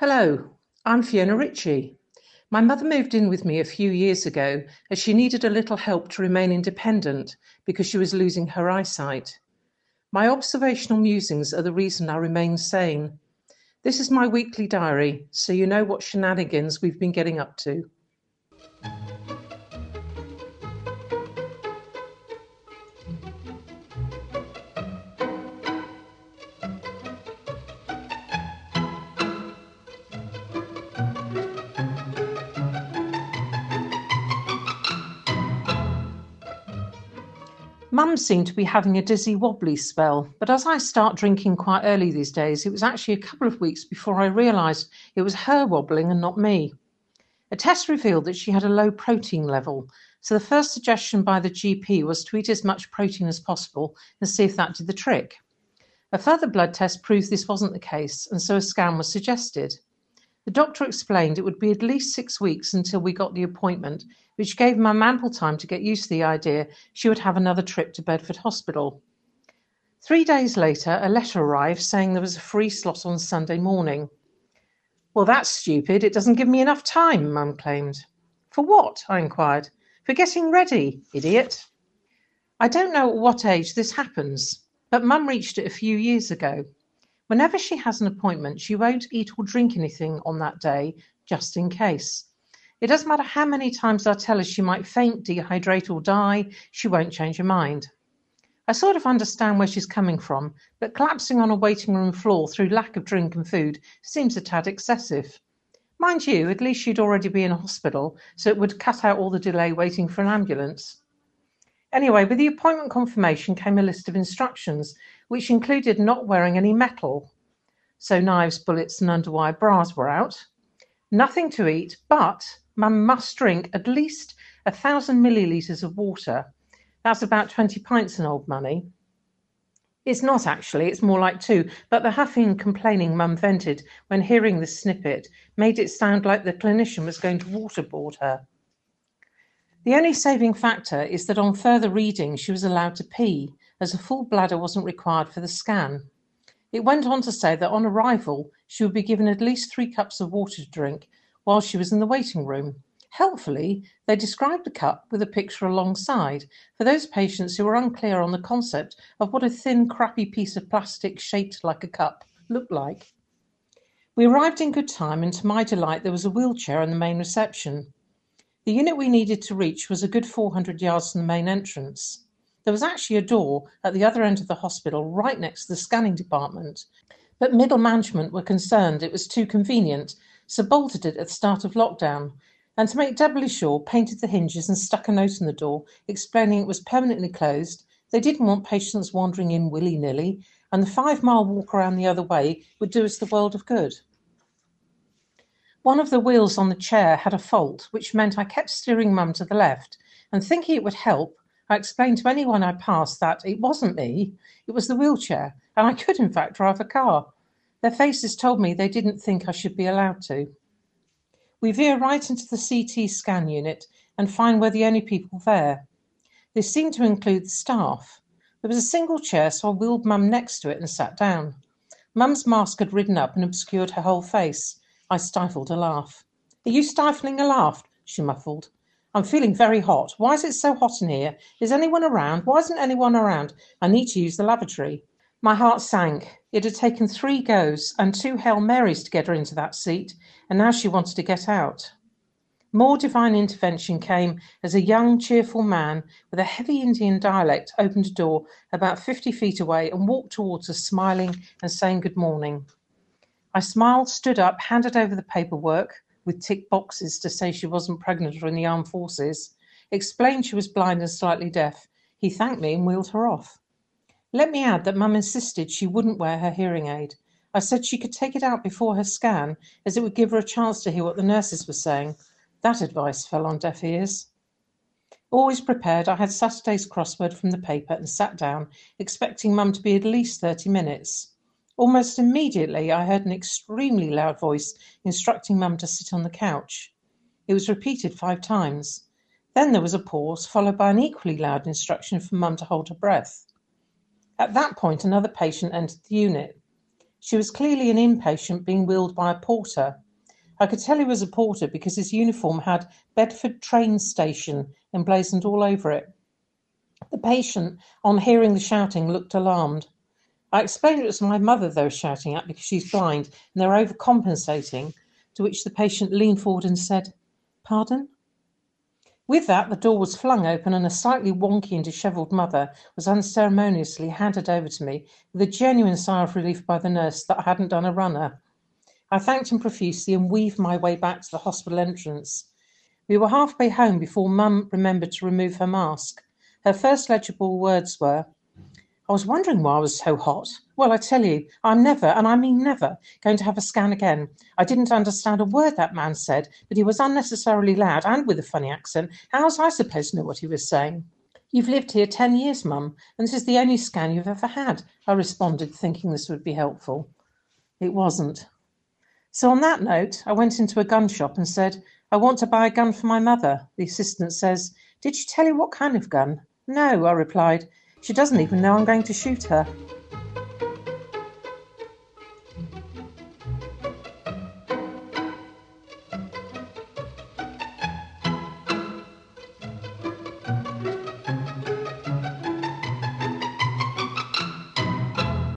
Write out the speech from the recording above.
Hello, I'm Fiona Ritchie. My mother moved in with me a few years ago as she needed a little help to remain independent because she was losing her eyesight. My observational musings are the reason I remain sane. This is my weekly diary, so you know what shenanigans we've been getting up to. Mum seemed to be having a dizzy wobbly spell, but as I start drinking quite early these days, it was actually a couple of weeks before I realised it was her wobbling and not me. A test revealed that she had a low protein level, so the first suggestion by the GP was to eat as much protein as possible and see if that did the trick. A further blood test proved this wasn't the case, and so a scan was suggested. The doctor explained it would be at least six weeks until we got the appointment, which gave Mum ample time to get used to the idea she would have another trip to Bedford Hospital. Three days later, a letter arrived saying there was a free slot on Sunday morning. Well, that's stupid. It doesn't give me enough time, Mum claimed. For what? I inquired. For getting ready, idiot. I don't know at what age this happens, but Mum reached it a few years ago. Whenever she has an appointment, she won't eat or drink anything on that day, just in case. It doesn't matter how many times I tell her she might faint, dehydrate, or die, she won't change her mind. I sort of understand where she's coming from, but collapsing on a waiting room floor through lack of drink and food seems a tad excessive. Mind you, at least she'd already be in hospital, so it would cut out all the delay waiting for an ambulance. Anyway, with the appointment confirmation came a list of instructions, which included not wearing any metal. So knives, bullets, and underwire bras were out. Nothing to eat, but mum must drink at least a thousand millilitres of water. That's about 20 pints in old money. It's not actually, it's more like two, but the huffing complaining mum vented when hearing this snippet made it sound like the clinician was going to waterboard her. The only saving factor is that on further reading she was allowed to pee, as a full bladder wasn't required for the scan. It went on to say that on arrival she would be given at least three cups of water to drink while she was in the waiting room. Helpfully, they described the cup with a picture alongside for those patients who were unclear on the concept of what a thin, crappy piece of plastic shaped like a cup looked like. We arrived in good time, and to my delight, there was a wheelchair in the main reception. The unit we needed to reach was a good 400 yards from the main entrance. There was actually a door at the other end of the hospital right next to the scanning department, but middle management were concerned it was too convenient, so bolted it at the start of lockdown, and to make doubly sure, painted the hinges and stuck a note on the door explaining it was permanently closed. They didn't want patients wandering in willy nilly, and the five mile walk around the other way would do us the world of good. One of the wheels on the chair had a fault, which meant I kept steering Mum to the left, and thinking it would help, I explained to anyone I passed that it wasn't me, it was the wheelchair, and I could in fact drive a car. Their faces told me they didn't think I should be allowed to. We veer right into the CT scan unit and find we're the only people there. They seem to include the staff. There was a single chair, so I wheeled Mum next to it and sat down. Mum's mask had ridden up and obscured her whole face. I stifled a laugh. Are you stifling a laugh? she muffled. I'm feeling very hot. Why is it so hot in here? Is anyone around? Why isn't anyone around? I need to use the lavatory. My heart sank. It had taken three goes and two Hail Marys to get her into that seat, and now she wanted to get out. More divine intervention came as a young, cheerful man with a heavy Indian dialect opened a door about 50 feet away and walked towards us, smiling and saying good morning. I smiled, stood up, handed over the paperwork with tick boxes to say she wasn't pregnant or in the armed forces, explained she was blind and slightly deaf. He thanked me and wheeled her off. Let me add that Mum insisted she wouldn't wear her hearing aid. I said she could take it out before her scan, as it would give her a chance to hear what the nurses were saying. That advice fell on deaf ears. Always prepared, I had Saturday's crossword from the paper and sat down, expecting Mum to be at least thirty minutes. Almost immediately, I heard an extremely loud voice instructing Mum to sit on the couch. It was repeated five times. Then there was a pause, followed by an equally loud instruction for Mum to hold her breath. At that point, another patient entered the unit. She was clearly an inpatient being wheeled by a porter. I could tell he was a porter because his uniform had Bedford train station emblazoned all over it. The patient, on hearing the shouting, looked alarmed. I explained it was my mother they were shouting at because she's blind and they're overcompensating, to which the patient leaned forward and said, Pardon? With that, the door was flung open and a slightly wonky and dishevelled mother was unceremoniously handed over to me with a genuine sigh of relief by the nurse that I hadn't done a runner. I thanked him profusely and weaved my way back to the hospital entrance. We were halfway home before Mum remembered to remove her mask. Her first legible words were, I was wondering why I was so hot. Well, I tell you, I'm never, and I mean never, going to have a scan again. I didn't understand a word that man said, but he was unnecessarily loud and with a funny accent. How was I supposed to know what he was saying? You've lived here ten years, Mum, and this is the only scan you've ever had, I responded, thinking this would be helpful. It wasn't. So, on that note, I went into a gun shop and said, I want to buy a gun for my mother. The assistant says, Did she tell you what kind of gun? No, I replied. She doesn't even know I'm going to shoot her.